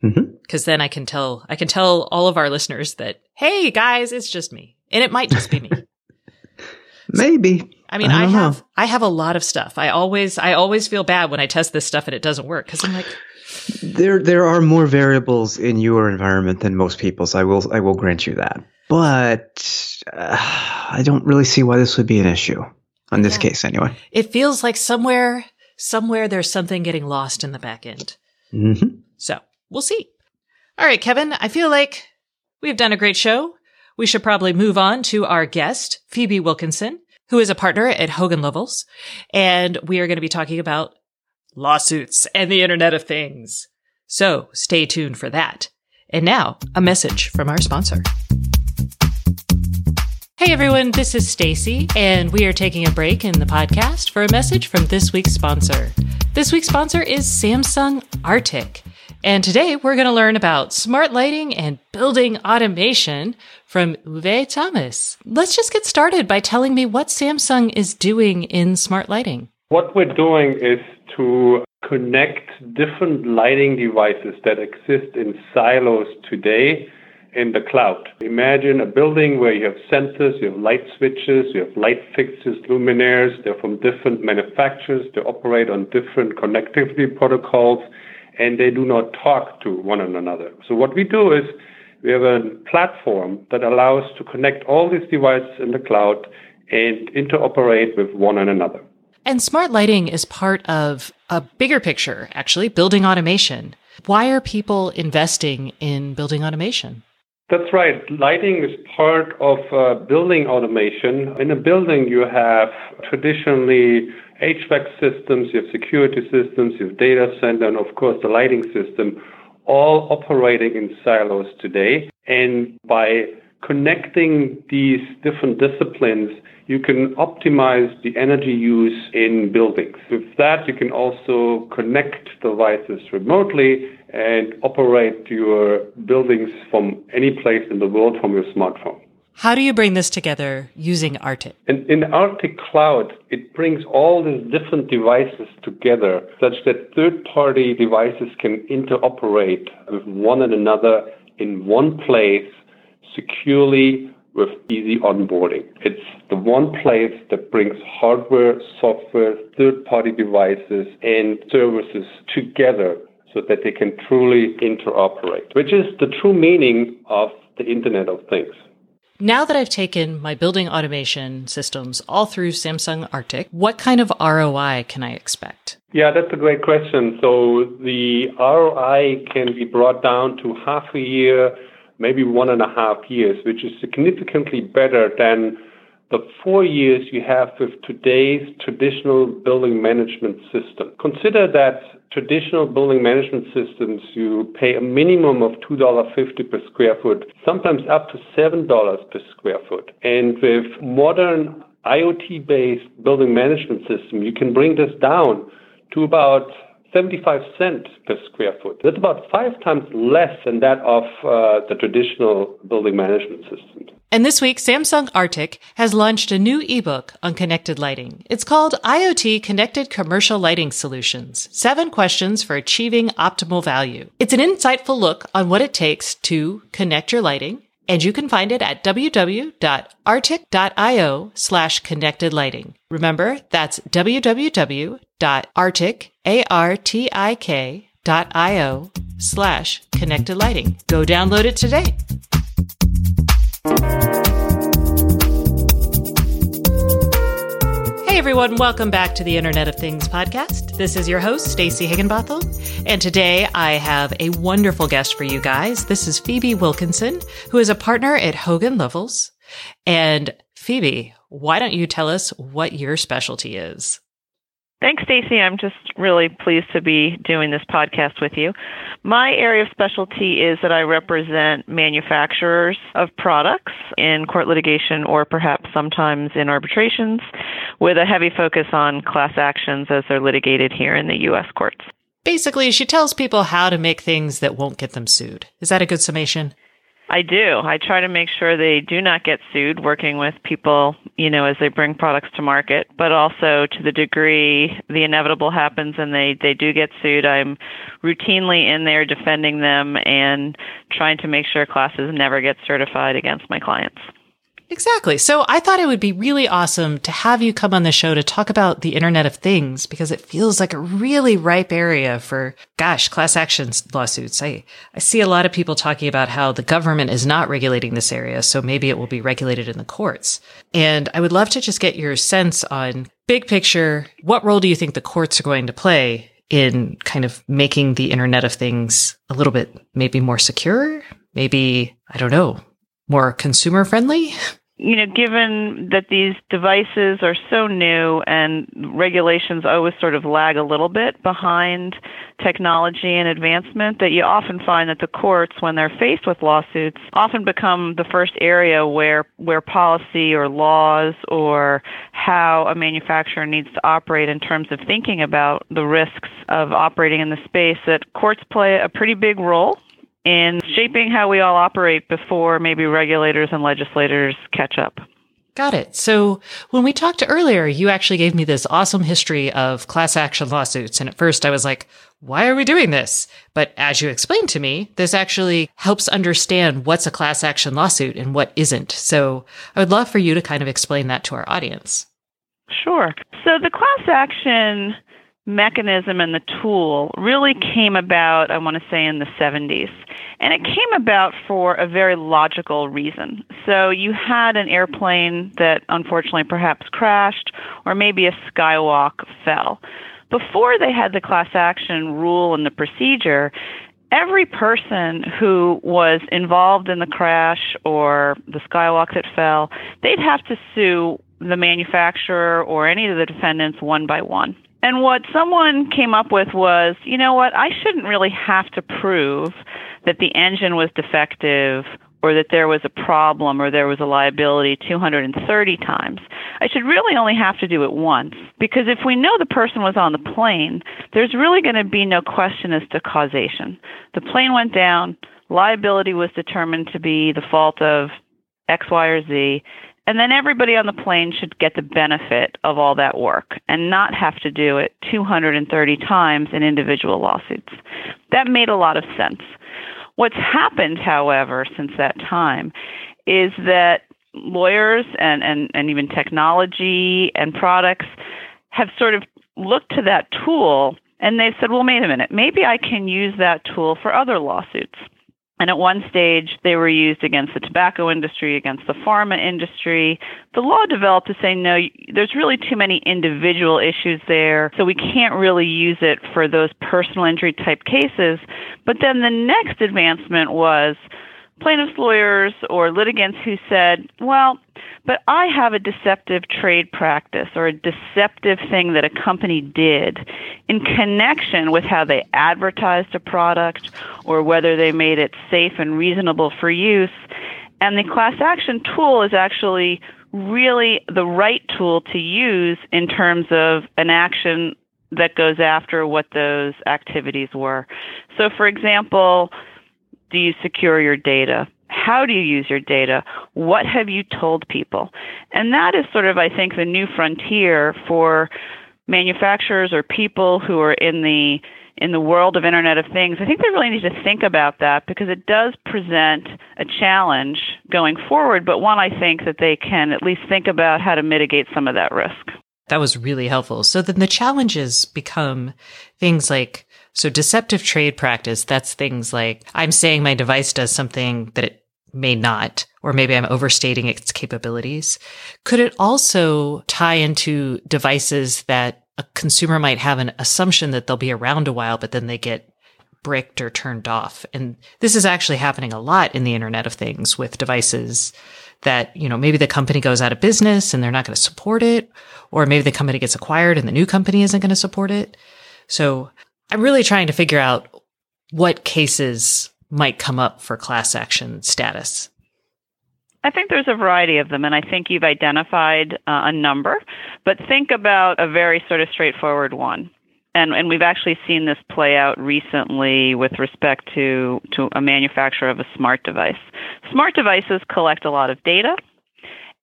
Mhm. Cause then I can tell, I can tell all of our listeners that, hey guys, it's just me. And it might just be me. Maybe. I mean, I I, have know. I have a lot of stuff. I always I always feel bad when I test this stuff and it doesn't work because I'm like, There there are more variables in your environment than most people's. I will I will grant you that. But uh, I don't really see why this would be an issue on this Yeah. case anyway. it feels like somewhere somewhere there's something getting lost in the back end. hmm So we'll see. All right, Kevin, I feel like we've done a great show. We should probably move on to our guest, Phoebe Wilkinson, who is a partner at Hogan Lovells. And we are going to be talking about lawsuits and the Internet of Things. So stay tuned for that. And now, a message from our sponsor. Hey everyone, this is Stacey, and we are taking a break in the podcast for a message from this week's sponsor. This week's sponsor is Samsung ARTIK. And today we're going to learn about smart lighting and building automation from Uwe Thomas. Let's just get started by telling me what Samsung is doing in smart lighting. What we're doing is to connect different lighting devices that exist in silos today in the cloud. Imagine a building where you have sensors, you have light switches, you have light fixtures, luminaires. They're from different manufacturers. They operate on different connectivity protocols and they do not talk to one another. So what we do is we have a platform that allows to connect all these devices in the cloud and interoperate with one another. And smart lighting is part of a bigger picture, actually, building automation. Why are people investing in building automation? That's right. Lighting is part of uh, building automation. In a building, you have traditionally HVAC systems, you have security systems, you have data center, and of course the lighting system, all operating in silos today. And by connecting these different disciplines, you can optimize the energy use in buildings. With that, you can also connect devices remotely and operate your buildings from any place in the world from your smartphone. How do you bring this together using ARTIK? And in ARTIK Cloud, it brings all these different devices together such that third party devices can interoperate with one another in one place securely with easy onboarding. It's the one place that brings hardware, software, third party devices, and services together so that they can truly interoperate, which is the true meaning of the Internet of Things. Now that I've taken my building automation systems all through Samsung ARTIK, what kind of ROI can I expect? Yeah, that's a great question. So the ROI can be brought down to half a year, maybe one and a half years, which is significantly better than the four years you have with today's traditional building management system. Consider that traditional building management systems, you pay a minimum of $2.50 per square foot, sometimes up to $7 per square foot. And with modern IoT based building management system, you can bring this down to about 75 cents per square foot. That's about five times less than that of uh, the traditional building management systems. And this week, Samsung ARTIK has launched a new ebook on connected lighting. It's called IoT Connected Commercial Lighting Solutions Seven Questions for Achieving Optimal Value. It's an insightful look on what it takes to connect your lighting. And you can find it at www.artik.io slash connected lighting. Remember, that's www.artik, A-R-T-I-K dot I-O slash connected lighting. Go download it today. Hey everyone, welcome back to the Internet of Things podcast. This is your host, Stacey Higginbotham, and today I have a wonderful guest for you guys. This is Phoebe Wilkinson, who is a partner at Hogan Lovells. And Phoebe, why don't you tell us what your specialty is? Thanks, Stacey. I'm just really pleased to be doing this podcast with you. My area of specialty is that I represent manufacturers of products in court litigation or perhaps sometimes in arbitrations with a heavy focus on class actions as they're litigated here in the U.S. courts. Basically, she tells people how to make things that won't get them sued. Is that a good summation? I do. I try to make sure they do not get sued working with people, you know, as they bring products to market, but also to the degree the inevitable happens and they, they do get sued, I'm routinely in there defending them and trying to make sure classes never get certified against my clients. Exactly. So I thought it would be really awesome to have you come on the show to talk about the Internet of Things because it feels like a really ripe area for, gosh, class actions lawsuits. I, I see a lot of people talking about how the government is not regulating this area. So maybe it will be regulated in the courts. And I would love to just get your sense on big picture. What role do you think the courts are going to play in kind of making the Internet of Things a little bit maybe more secure? Maybe, I don't know, more consumer friendly? you know, given that these devices are so new and regulations always sort of lag a little bit behind technology and advancement, that you often find that the courts, when they're faced with lawsuits, often become the first area where where policy or laws or how a manufacturer needs to operate in terms of thinking about the risks of operating in the space. That courts play a pretty big role in shaping how we all operate before maybe regulators and legislators catch up. Got it. So when we talked earlier, you actually gave me this awesome history of class action lawsuits. And at first I was like, why are we doing this? But as you explained to me, this actually helps understand what's a class action lawsuit and what isn't. So I would love for you to kind of explain that to our audience. Sure. So the class action mechanism and the tool really came about, I want to say, in the 70s. And it came about for a very logical reason. So you had an airplane that unfortunately perhaps crashed, or maybe a skywalk fell. Before they had the class action rule and the procedure, every person who was involved in the crash or the skywalk that fell, they'd have to sue the manufacturer or any of the defendants one by one. And what someone came up with was, you know what, I shouldn't really have to prove that the engine was defective or that there was a problem or there was a liability 230 times. I should really only have to do it once because if we know the person was on the plane, there's really going to be no question as to causation. The plane went down, liability was determined to be the fault of X, Y, or Z, and then everybody on the plane should get the benefit of all that work and not have to do it 230 times in individual lawsuits. That made a lot of sense. What's happened, however, since that time is that lawyers and, and, and even technology and products have sort of looked to that tool and they've said, well, wait a minute, maybe I can use that tool for other lawsuits. And at one stage, they were used against the tobacco industry, against the pharma industry. The law developed to say, no, there's really too many individual issues there, so we can't really use it for those personal injury type cases. But then the next advancement was plaintiffs' lawyers or litigants who said, well, but I have a deceptive trade practice or a deceptive thing that a company did in connection with how they advertised a product or whether they made it safe and reasonable for use. And the class action tool is actually really the right tool to use in terms of an action that goes after what those activities were. So, for example, do you secure your data? How do you use your data? What have you told people? And that is sort of, I think, the new frontier for manufacturers or people who are in the in the world of Internet of Things. I think they really need to think about that because it does present a challenge going forward, but one I think that they can at least think about how to mitigate some of that risk. That was really helpful. So then the challenges become things like so deceptive trade practice, that's things like I'm saying my device does something that it may not, or maybe I'm overstating its capabilities. Could it also tie into devices that a consumer might have an assumption that they'll be around a while, but then they get bricked or turned off? And this is actually happening a lot in the Internet of Things with devices that, you know, maybe the company goes out of business and they're not going to support it, or maybe the company gets acquired and the new company isn't going to support it. So I'm really trying to figure out what cases might come up for class action status. I think there's a variety of them, and I think you've identified uh, a number, but think about a very sort of straightforward one. And, and we've actually seen this play out recently with respect to, to a manufacturer of a smart device. Smart devices collect a lot of data,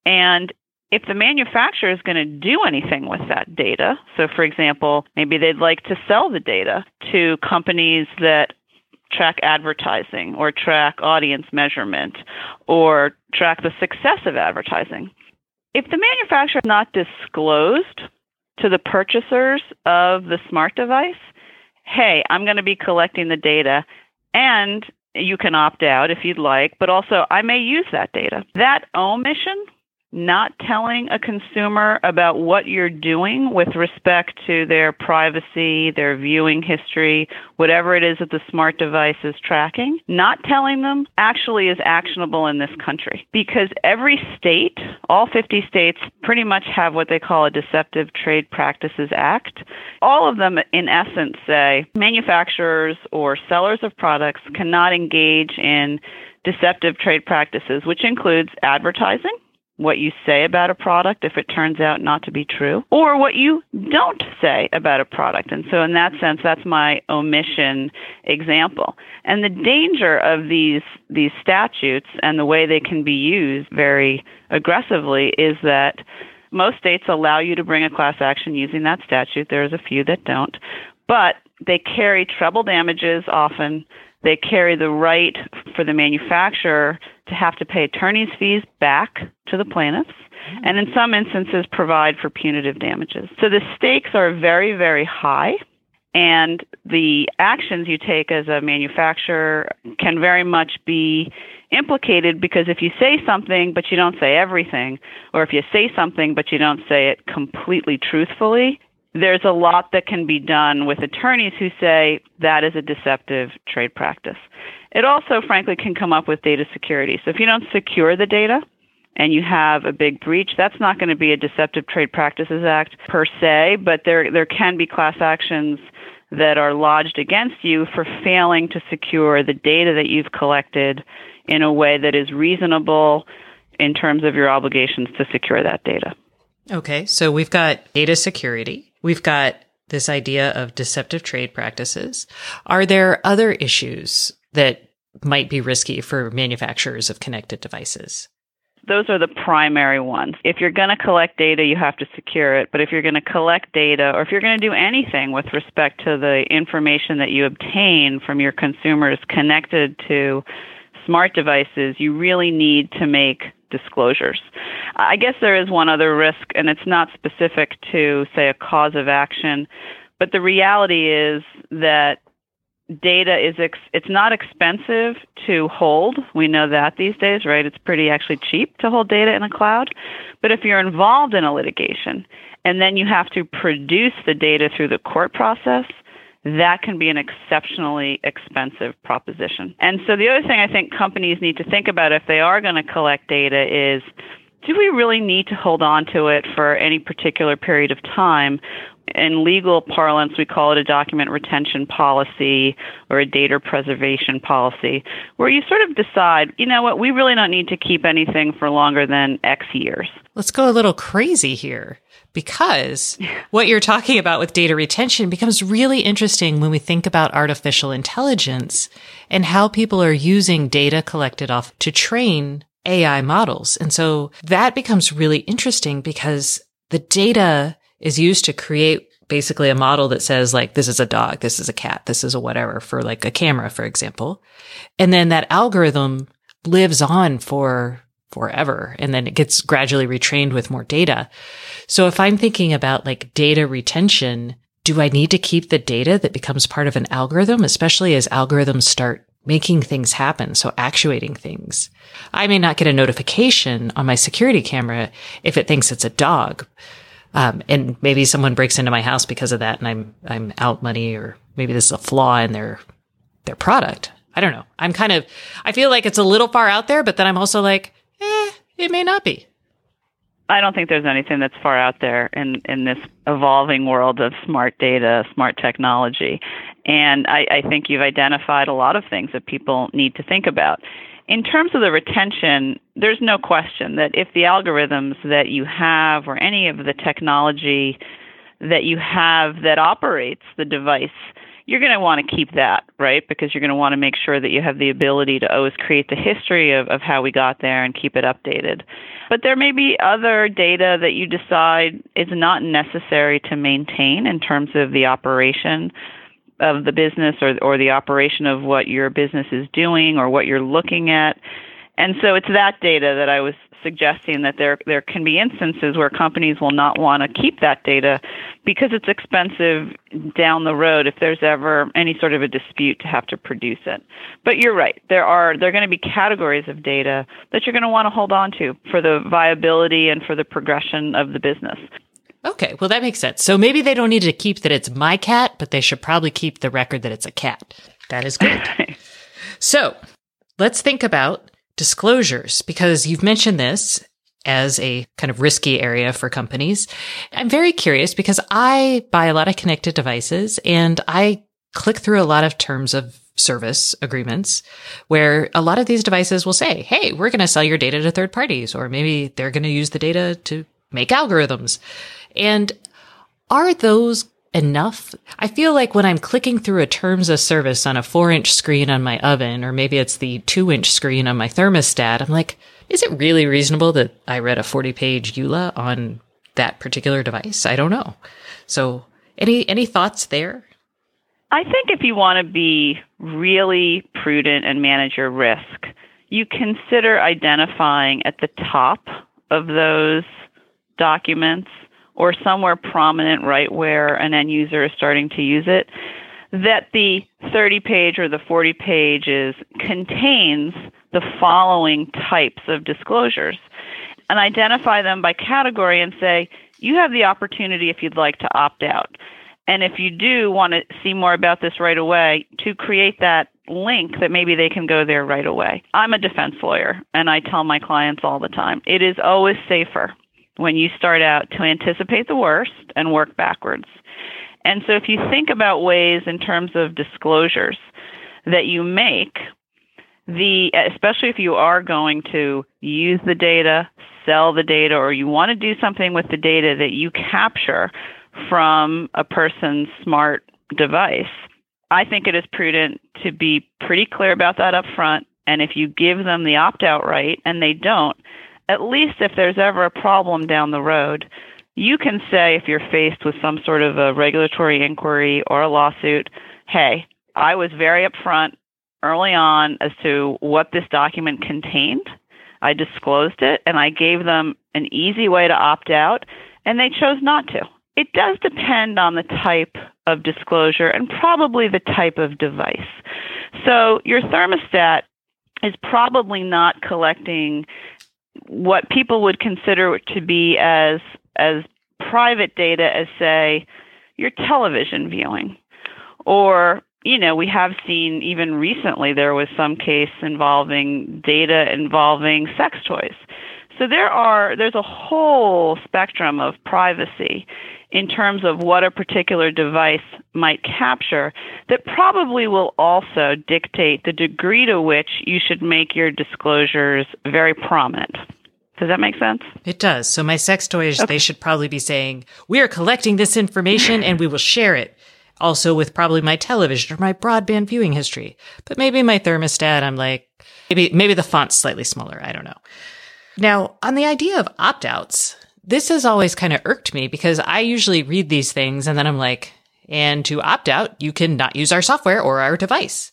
and if the manufacturer is going to do anything with that data, so for example, maybe they'd like to sell the data to companies that track advertising or track audience measurement or track the success of advertising. If the manufacturer is not disclosed to the purchasers of the smart device, hey, I'm going to be collecting the data and you can opt out if you'd like, but also I may use that data. That omission not telling a consumer about what you're doing with respect to their privacy, their viewing history, whatever it is that the smart device is tracking, not telling them actually is actionable in this country because every state, all 50 states, pretty much have what they call a Deceptive Trade Practices Act. All of them, in essence, say manufacturers or sellers of products cannot engage in deceptive trade practices, which includes advertising what you say about a product if it turns out not to be true, or what you don't say about a product. And so, in that sense, that's my omission example. And the danger of these these statutes and the way they can be used very aggressively is that most states allow you to bring a class action using that statute. There's a few that don't, but they carry treble damages often. They carry the right for the manufacturer to have to pay attorney's fees back to the plaintiffs and in some instances provide for punitive damages. So the stakes are very, very high. And the actions you take as a manufacturer can very much be implicated because if you say something but you don't say everything, or if you say something but you don't say it completely truthfully, there's a lot that can be done with attorneys who say that is a deceptive trade practice. It also, frankly, can come up with data security. So if you don't secure the data and you have a big breach, that's not going to be a Deceptive Trade Practices Act per se, but there, there can be class actions that are lodged against you for failing to secure the data that you've collected in a way that is reasonable in terms of your obligations to secure that data. Okay, so we've got data security. We've got this idea of deceptive trade practices. Are there other issues that might be risky for manufacturers of connected devices? Those are the primary ones. If you're going to collect data, you have to secure it. But if you're going to collect data or if you're going to do anything with respect to the information that you obtain from your consumers connected to smart devices, you really need to make disclosures. I guess there is one other risk, and it's not specific to, say, a cause of action, but the reality is that data is ex- it's not expensive to hold. We know that these days, right? It's pretty actually cheap to hold data in a cloud. But if you're involved in a litigation and then you have to produce the data through the court process, that can be an exceptionally expensive proposition. And so the other thing I think companies need to think about if they are going to collect data is do we really need to hold on to it for any particular period of time in legal parlance, we call it a document retention policy or a data preservation policy, where you sort of decide, you know what, we really don't need to keep anything for longer than X years. Let's go a little crazy here because what you're talking about with data retention becomes really interesting when we think about artificial intelligence and how people are using data collected off to train AI models. And so that becomes really interesting because the data is used to create basically a model that says like, this is a dog, this is a cat, this is a whatever for like a camera, for example. And then that algorithm lives on for forever and then it gets gradually retrained with more data. So if I'm thinking about like data retention, do I need to keep the data that becomes part of an algorithm, especially as algorithms start making things happen. So actuating things. I may not get a notification on my security camera if it thinks it's a dog, um, and maybe someone breaks into my house because of that and I'm, I'm out money or maybe this is a flaw in their, their product. I don't know. I'm kind of, I feel like it's a little far out there, but then I'm also like, eh, it may not be. I don't think there's anything that's far out there in, in this evolving world of smart data, smart technology. And I, I think you've identified a lot of things that people need to think about. In terms of the retention, there's no question that if the algorithms that you have or any of the technology that you have that operates the device you're going to want to keep that, right? Because you're going to want to make sure that you have the ability to always create the history of, of how we got there and keep it updated. But there may be other data that you decide is not necessary to maintain in terms of the operation of the business or, or the operation of what your business is doing or what you're looking at. And so it's that data that I was suggesting that there there can be instances where companies will not want to keep that data because it's expensive down the road if there's ever any sort of a dispute to have to produce it. But you're right. There are there are going to be categories of data that you're going to want to hold on to for the viability and for the progression of the business. Okay, well that makes sense. So maybe they don't need to keep that it's my cat, but they should probably keep the record that it's a cat. That is good. so, let's think about disclosures because you've mentioned this as a kind of risky area for companies. I'm very curious because I buy a lot of connected devices and I click through a lot of terms of service agreements where a lot of these devices will say, Hey, we're going to sell your data to third parties, or maybe they're going to use the data to make algorithms. And are those enough. I feel like when I'm clicking through a terms of service on a four inch screen on my oven, or maybe it's the two inch screen on my thermostat, I'm like, is it really reasonable that I read a 40 page EULA on that particular device? I don't know. So any, any thoughts there? I think if you want to be really prudent and manage your risk, you consider identifying at the top of those documents or somewhere prominent right where an end user is starting to use it, that the 30 page or the 40 pages contains the following types of disclosures and identify them by category and say, you have the opportunity if you'd like to opt out. And if you do want to see more about this right away, to create that link that maybe they can go there right away. I'm a defense lawyer and I tell my clients all the time it is always safer when you start out to anticipate the worst and work backwards. And so if you think about ways in terms of disclosures that you make, the especially if you are going to use the data, sell the data, or you want to do something with the data that you capture from a person's smart device, I think it is prudent to be pretty clear about that up front. And if you give them the opt out right and they don't, at least if there's ever a problem down the road, you can say if you're faced with some sort of a regulatory inquiry or a lawsuit, hey, I was very upfront early on as to what this document contained. I disclosed it and I gave them an easy way to opt out, and they chose not to. It does depend on the type of disclosure and probably the type of device. So, your thermostat is probably not collecting what people would consider to be as as private data as say your television viewing. Or you know we have seen even recently there was some case involving data involving sex toys. So there are there's a whole spectrum of privacy in terms of what a particular device might capture that probably will also dictate the degree to which you should make your disclosures very prominent. Does that make sense? It does. So my sex toys, okay. they should probably be saying, we are collecting this information and we will share it. Also with probably my television or my broadband viewing history. But maybe my thermostat, I'm like, maybe, maybe the font's slightly smaller. I don't know. Now, on the idea of opt outs, this has always kind of irked me because I usually read these things and then I'm like, and to opt out, you can not use our software or our device.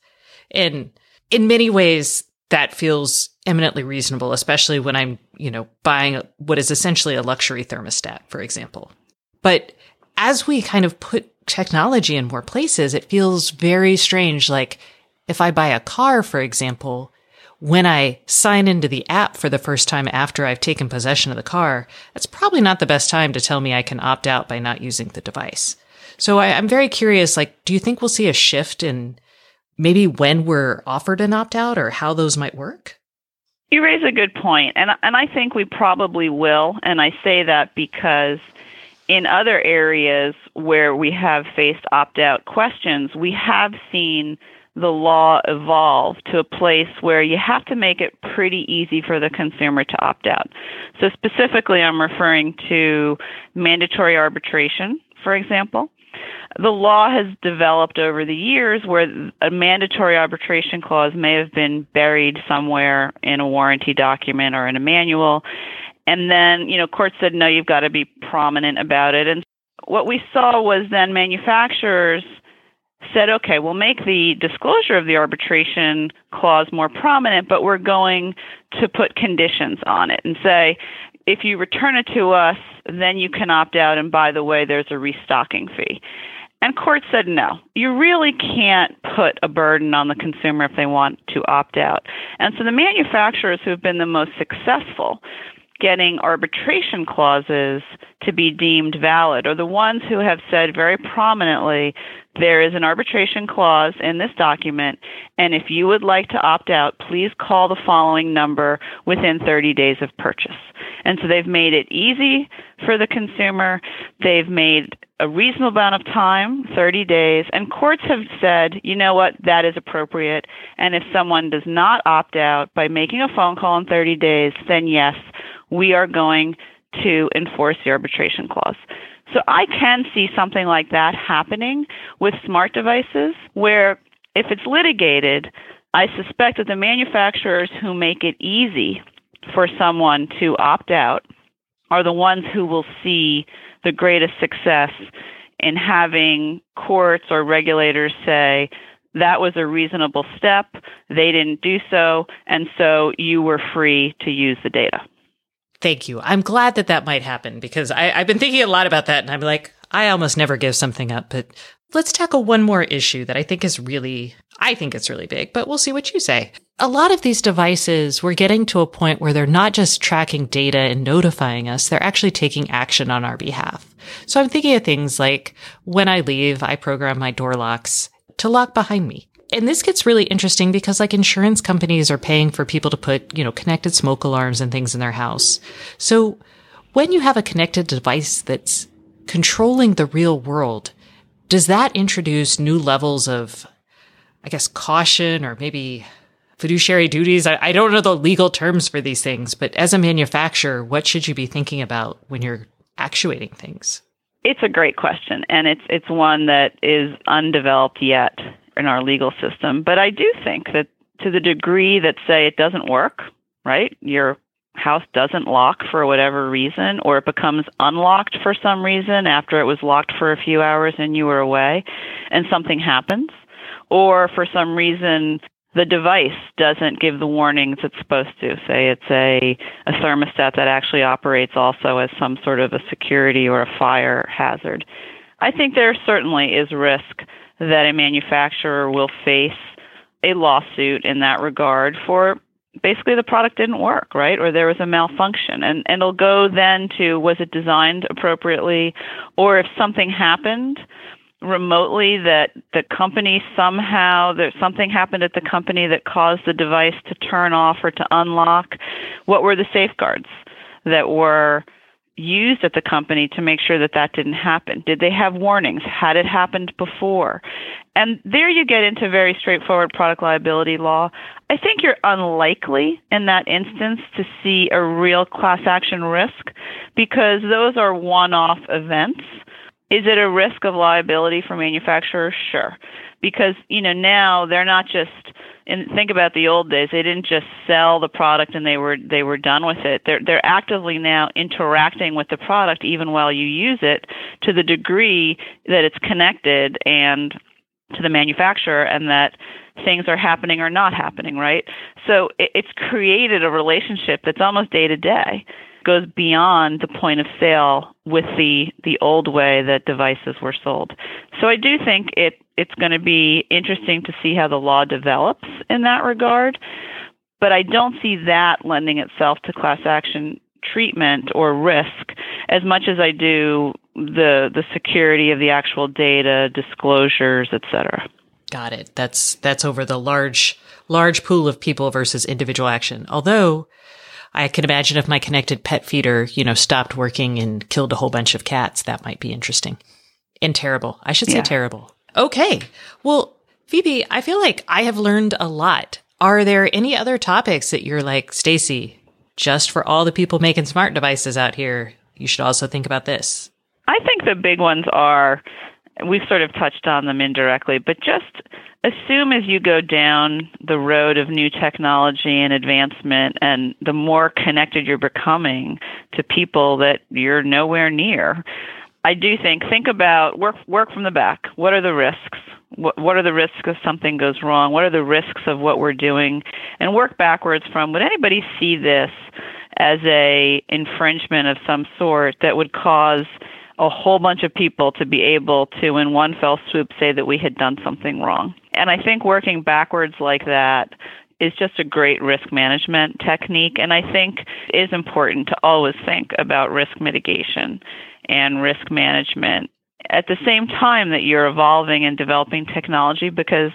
And in many ways, that feels eminently reasonable, especially when I'm, you know, buying what is essentially a luxury thermostat, for example. But as we kind of put technology in more places, it feels very strange. Like if I buy a car, for example, when I sign into the app for the first time after I've taken possession of the car, that's probably not the best time to tell me I can opt out by not using the device. So I, am very curious, like, do you think we'll see a shift in maybe when we're offered an opt out or how those might work? You raise a good point, and and I think we probably will. And I say that because in other areas where we have faced opt out questions, we have seen the law evolve to a place where you have to make it pretty easy for the consumer to opt out. So specifically, I'm referring to mandatory arbitration, for example. The law has developed over the years where a mandatory arbitration clause may have been buried somewhere in a warranty document or in a manual. And then, you know, courts said, no, you've got to be prominent about it. And what we saw was then manufacturers said, okay, we'll make the disclosure of the arbitration clause more prominent, but we're going to put conditions on it and say, if you return it to us, then you can opt out. And by the way, there's a restocking fee. And courts said no. You really can't put a burden on the consumer if they want to opt out. And so the manufacturers who have been the most successful getting arbitration clauses to be deemed valid are the ones who have said very prominently there is an arbitration clause in this document, and if you would like to opt out, please call the following number within 30 days of purchase. And so they've made it easy for the consumer. They've made a reasonable amount of time, 30 days, and courts have said, you know what, that is appropriate. And if someone does not opt out by making a phone call in 30 days, then yes, we are going to enforce the arbitration clause. So I can see something like that happening with smart devices where if it's litigated, I suspect that the manufacturers who make it easy for someone to opt out are the ones who will see the greatest success in having courts or regulators say that was a reasonable step, they didn't do so, and so you were free to use the data. Thank you. I'm glad that that might happen because I, have been thinking a lot about that and I'm like, I almost never give something up, but let's tackle one more issue that I think is really, I think it's really big, but we'll see what you say. A lot of these devices, we're getting to a point where they're not just tracking data and notifying us, they're actually taking action on our behalf. So I'm thinking of things like when I leave, I program my door locks to lock behind me and this gets really interesting because like insurance companies are paying for people to put, you know, connected smoke alarms and things in their house. So when you have a connected device that's controlling the real world, does that introduce new levels of, I guess, caution or maybe fiduciary duties? I, I don't know the legal terms for these things, but as a manufacturer, what should you be thinking about when you're actuating things? It's a great question, and it's it's one that is undeveloped yet in our legal system. But I do think that to the degree that, say, it doesn't work, right? Your house doesn't lock for whatever reason, or it becomes unlocked for some reason after it was locked for a few hours and you were away, and something happens, or for some reason the device doesn't give the warnings it's supposed to. Say it's a, a thermostat that actually operates also as some sort of a security or a fire hazard. I think there certainly is risk that a manufacturer will face a lawsuit in that regard for basically the product didn't work, right? Or there was a malfunction. And, and it'll go then to was it designed appropriately? Or if something happened remotely that the company somehow that something happened at the company that caused the device to turn off or to unlock, what were the safeguards that were used at the company to make sure that that didn't happen? Did they have warnings? Had it happened before? And there you get into very straightforward product liability law. I think you're unlikely in that instance to see a real class action risk because those are one off events. Is it a risk of liability for manufacturers? Sure. Because, you know, now they're not just and think about the old days they didn't just sell the product and they were they were done with it. They're they're actively now interacting with the product even while you use it to the degree that it's connected and to the manufacturer and that things are happening or not happening right? So it, it's created a relationship that's almost day to day goes beyond the point of sale with the the old way that devices were sold. So I do think it it's going to be interesting to see how the law develops in that regard, but I don't see that lending itself to class action treatment or risk as much as I do the the security of the actual data, disclosures, etc. Got it. That's that's over the large large pool of people versus individual action. Although I can imagine if my connected pet feeder, you know, stopped working and killed a whole bunch of cats, that might be interesting. And terrible. I should say yeah. terrible. Okay. Well, Phoebe, I feel like I have learned a lot. Are there any other topics that you're like, Stacey, just for all the people making smart devices out here, you should also think about this? I think the big ones are we've sort of touched on them indirectly, but just assume as you go down the road of new technology and advancement and the more connected you're becoming to people that you're nowhere near. I do think think about work work from the back. What are the risks? What, what are the risks if something goes wrong? What are the risks of what we're doing? And work backwards from would anybody see this as a infringement of some sort that would cause a whole bunch of people to be able to, in one fell swoop, say that we had done something wrong. And I think working backwards like that is just a great risk management technique. And I think is important to always think about risk mitigation and risk management at the same time that you're evolving and developing technology because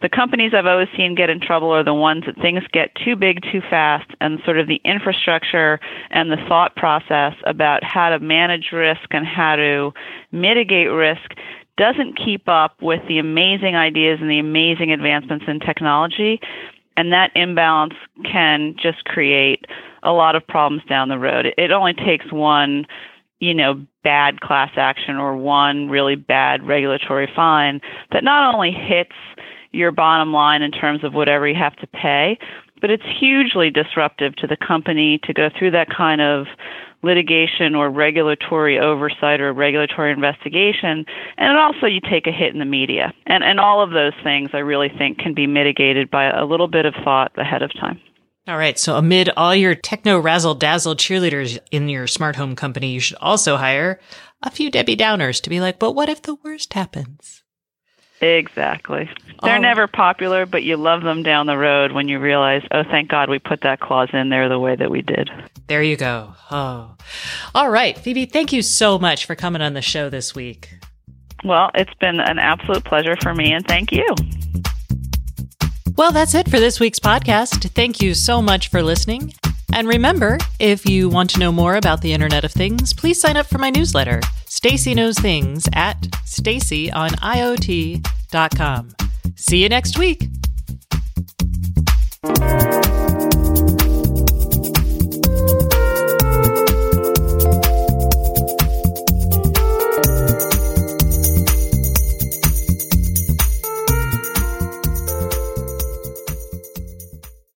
the companies I've always seen get in trouble are the ones that things get too big too fast and sort of the infrastructure and the thought process about how to manage risk and how to mitigate risk doesn't keep up with the amazing ideas and the amazing advancements in technology. And that imbalance can just create a lot of problems down the road. It only takes one, you know, bad class action or one really bad regulatory fine that not only hits your bottom line in terms of whatever you have to pay. But it's hugely disruptive to the company to go through that kind of litigation or regulatory oversight or regulatory investigation. And also you take a hit in the media. And and all of those things I really think can be mitigated by a little bit of thought ahead of time. All right. So amid all your techno razzle dazzle cheerleaders in your smart home company, you should also hire a few Debbie Downers to be like, but what if the worst happens? Exactly. They're oh. never popular, but you love them down the road when you realize, oh, thank God we put that clause in there the way that we did. There you go. Oh. All right. Phoebe, thank you so much for coming on the show this week. Well, it's been an absolute pleasure for me, and thank you. Well, that's it for this week's podcast. Thank you so much for listening. And remember, if you want to know more about the Internet of Things, please sign up for my newsletter, Stacey Knows Things at staceyoniot.com. See you next week.